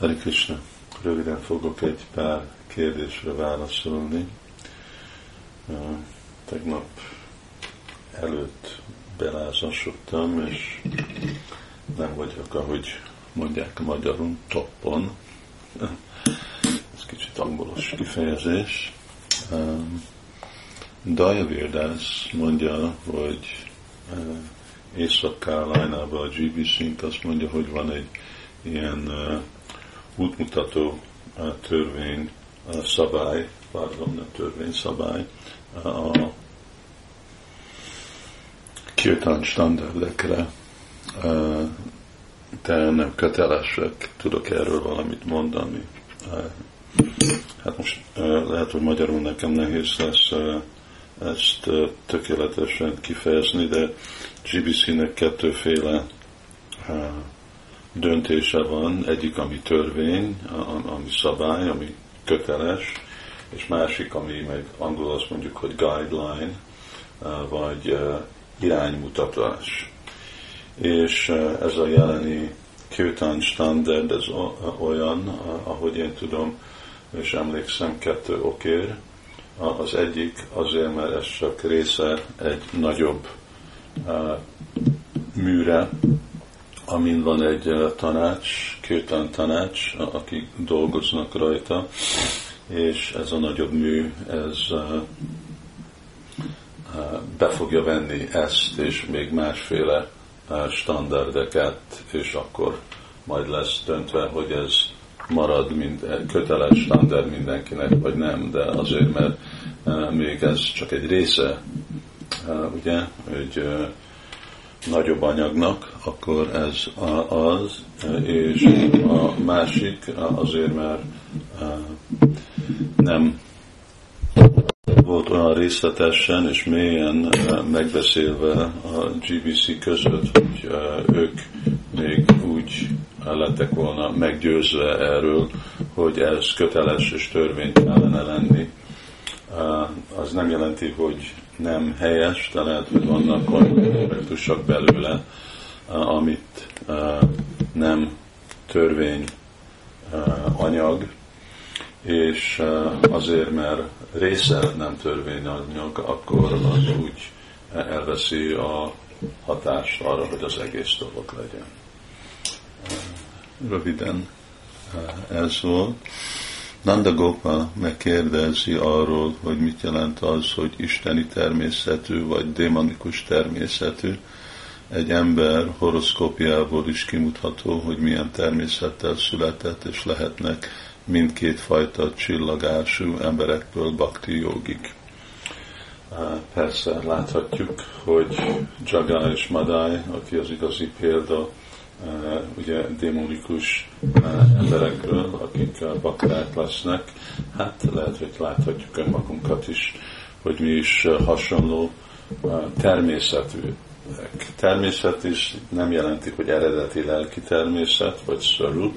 Hari Krishna, röviden fogok egy pár kérdésre válaszolni. Tegnap előtt belázasodtam, és nem vagyok, ahogy mondják a magyarul, toppon. Ez kicsit angolos kifejezés. Dajavirdász mondja, hogy Észak-Carolina-ban a GBC-nk azt mondja, hogy van egy ilyen útmutató törvény, szabály, pardon, nem törvény, szabály, a kirtan standardekre, de nem kötelesek. Tudok erről valamit mondani. Hát most lehet, hogy magyarul nekem nehéz lesz ezt tökéletesen kifejezni, de GBC-nek kettőféle döntése van, egyik, ami törvény, ami szabály, ami köteles, és másik, ami meg angol azt mondjuk, hogy guideline, vagy iránymutatás. És ez a jeleni Kirtan standard, ez olyan, ahogy én tudom, és emlékszem, kettő okér. Az egyik azért, mert ez csak része egy nagyobb műre, amin van egy tanács, kirtan tanács, akik dolgoznak rajta, és ez a nagyobb mű, ez be fogja venni ezt, és még másféle standardeket, és akkor majd lesz döntve, hogy ez marad mind, köteles standard mindenkinek, vagy nem, de azért, mert még ez csak egy része, ugye, hogy nagyobb anyagnak, akkor ez az, és a másik azért, mert nem volt olyan részletesen és mélyen megbeszélve a GBC között, hogy ők még úgy lettek volna meggyőzve erről, hogy ez köteles és törvény kellene lenni. Az nem jelenti, hogy nem helyes, de lehet, hogy vannak olyan aspektusok belőle, amit nem törvény anyag, és azért, mert része nem törvényanyag, akkor az úgy elveszi a hatást arra, hogy az egész dolog legyen. Röviden ez volt. Nanda Gopa megkérdezi arról, hogy mit jelent az, hogy isteni természetű vagy démonikus természetű. Egy ember horoszkópiából is kimutatható, hogy milyen természettel született, és lehetnek mindkét fajta csillagású emberekből bakti jogik. Persze láthatjuk, hogy Jaga és Madai, aki az igazi példa, ugye démonikus emberekről, akik bakták lesznek, hát lehet, hogy láthatjuk önmagunkat is, hogy mi is hasonló természetű. Természet is nem jelenti, hogy eredeti lelki természet, vagy szarup,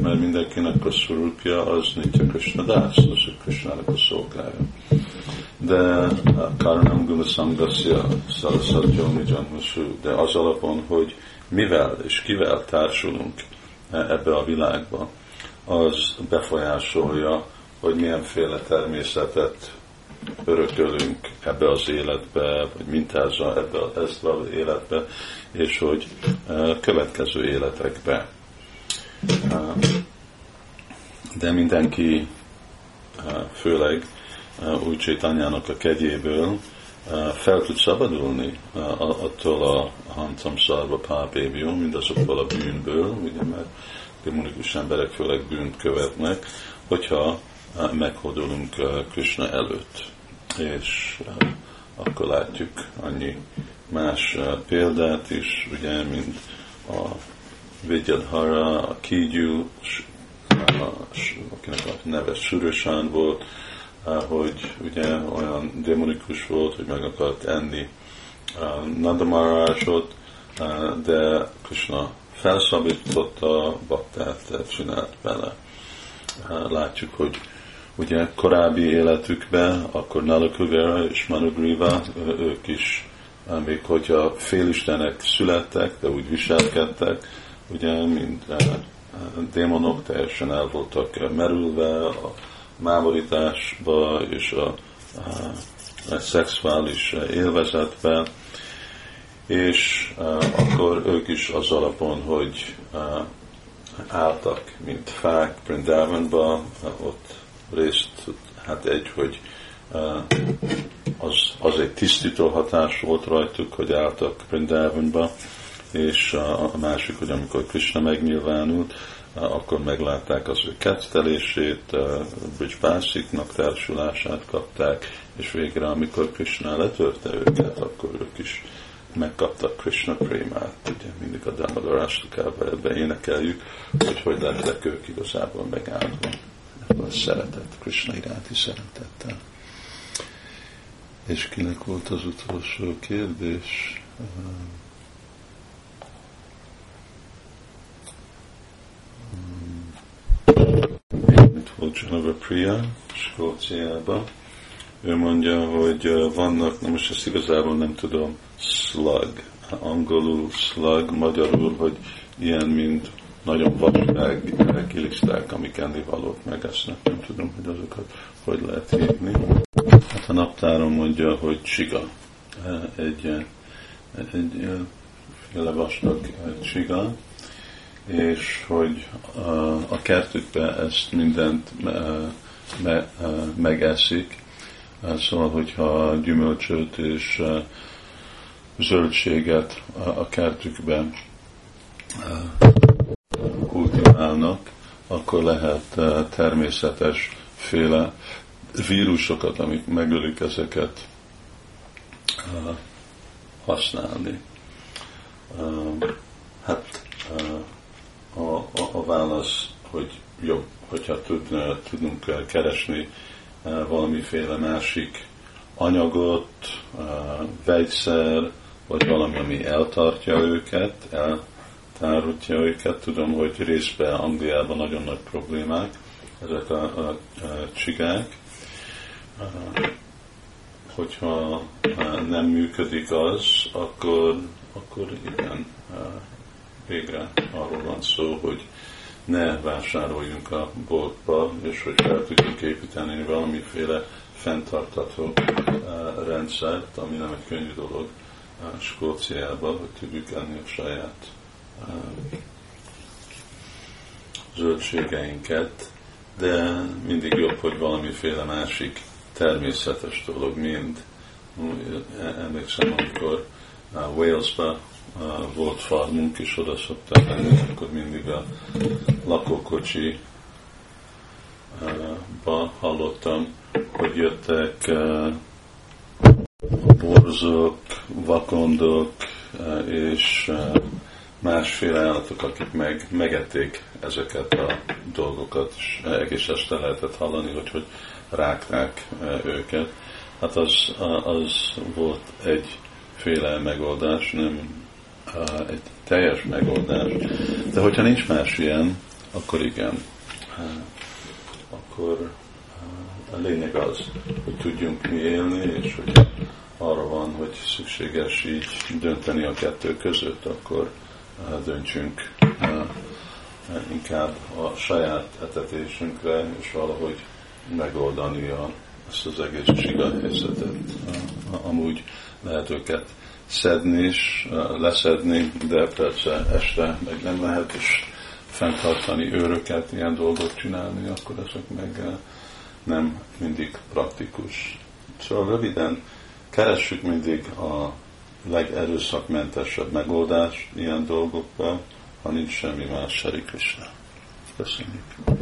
mert mindenkinek a szurupja az Nitya Krishna dász, az a Krishnának a szolgája. De Karanam Guna Sangasya Sarasatyomi Janmasu, de az alapon, hogy mivel és kivel társulunk ebbe a világba, az befolyásolja, hogy milyenféle természetet örökölünk ebbe az életbe, vagy mintázza ebbe az életbe, és hogy következő életekbe. De mindenki, főleg új Csétanyának a kegyéből fel tud szabadulni attól a hancam szarva pápébió, mindazokból a bűnből, ugye, mert demonikus emberek főleg bűnt követnek, hogyha meghódolunk Krishna előtt. És akkor látjuk annyi más példát is, ugye, mint a Vidyadhara, a Kígyú, akinek a neve Surösán volt, hogy ugye olyan demonikus volt, hogy meg akart enni Nandamarásot, de Krishna felszabította, baktát csinált bele. Látjuk, hogy ugye korábbi életükben, akkor Nalakugera és Manugriva, ők is, még hogyha félistenek születtek, de úgy viselkedtek, ugye, mint démonok teljesen el voltak merülve a mámorításba és a, a, a szexuális élvezetbe, és uh, akkor ők is az alapon, hogy uh, álltak, mint fák Brindavanba, uh, ott részt, hát egy, hogy az, az egy tisztító hatás volt rajtuk, hogy álltak Brindavanba, és a, a másik, hogy amikor Krishna megnyilvánult, akkor meglátták az ő kettelését, Bridgebásziknak társulását kapták, és végre, amikor Krishna letörte őket, akkor ők is megkaptak Krishna prémát. Ugye mindig a Damodarástukában ebbe énekeljük, hogy hogy lettek ők igazából megáldva. a szeretet, Krishna iránti szeretettel. És kinek volt az utolsó kérdés? Janova Priya, Skóciában? Ő mondja, hogy vannak, na most ezt igazából nem tudom, slug, angolul slug, magyarul, hogy ilyen, mint nagyon vastag kiliszták, amik ennivalók meg esznek, nem tudom, hogy azokat hogy lehet hívni. Hát a naptáron mondja, hogy csiga, egy, egy féle vastag csiga, és hogy a kertükbe ezt mindent me, me, megeszik, szóval, hogyha gyümölcsöt és zöldséget a kertükben kultiválnak, akkor lehet természetes féle vírusokat, amik megölik ezeket használni. Hát válasz, hogy jobb, hogyha tudna, tudunk keresni valamiféle másik anyagot, vegyszer, vagy valami, ami eltartja őket, eltárítja őket. Tudom, hogy részben Angliában nagyon nagy problémák ezek a, a, a csigák. Hogyha nem működik az, akkor, akkor igen, végre arról van szó, hogy ne vásároljunk a boltba, és hogy fel tudjuk építeni valamiféle fenntartató rendszert, ami nem egy könnyű dolog Skóciában, hogy tudjuk enni a saját zöldségeinket, de mindig jobb, hogy valamiféle másik természetes dolog, mint emlékszem, amikor Walesba volt farmunk, és oda szoktam menni, akkor mindig a lakókocsi ba hallottam, hogy jöttek borzok, vakondok és másféle állatok, akik meg, megették ezeket a dolgokat, és egész este lehetett hallani, hogy, hogy rágták őket. Hát az, az volt egyféle megoldás, nem egy teljes megoldás. De hogyha nincs más ilyen, akkor igen. Akkor a lényeg az, hogy tudjunk mi élni, és hogy arra van, hogy szükséges így dönteni a kettő között, akkor döntsünk inkább a saját etetésünkre, és valahogy megoldani a, ezt az egész csiga helyzetet. Amúgy lehet őket szedni is, leszedni, de persze este meg nem lehet is fenntartani őröket, ilyen dolgot csinálni, akkor ezek meg nem mindig praktikus. Szóval röviden keressük mindig a legerőszakmentesebb megoldást ilyen dolgokban, ha nincs semmi más, Sari Köszönjük!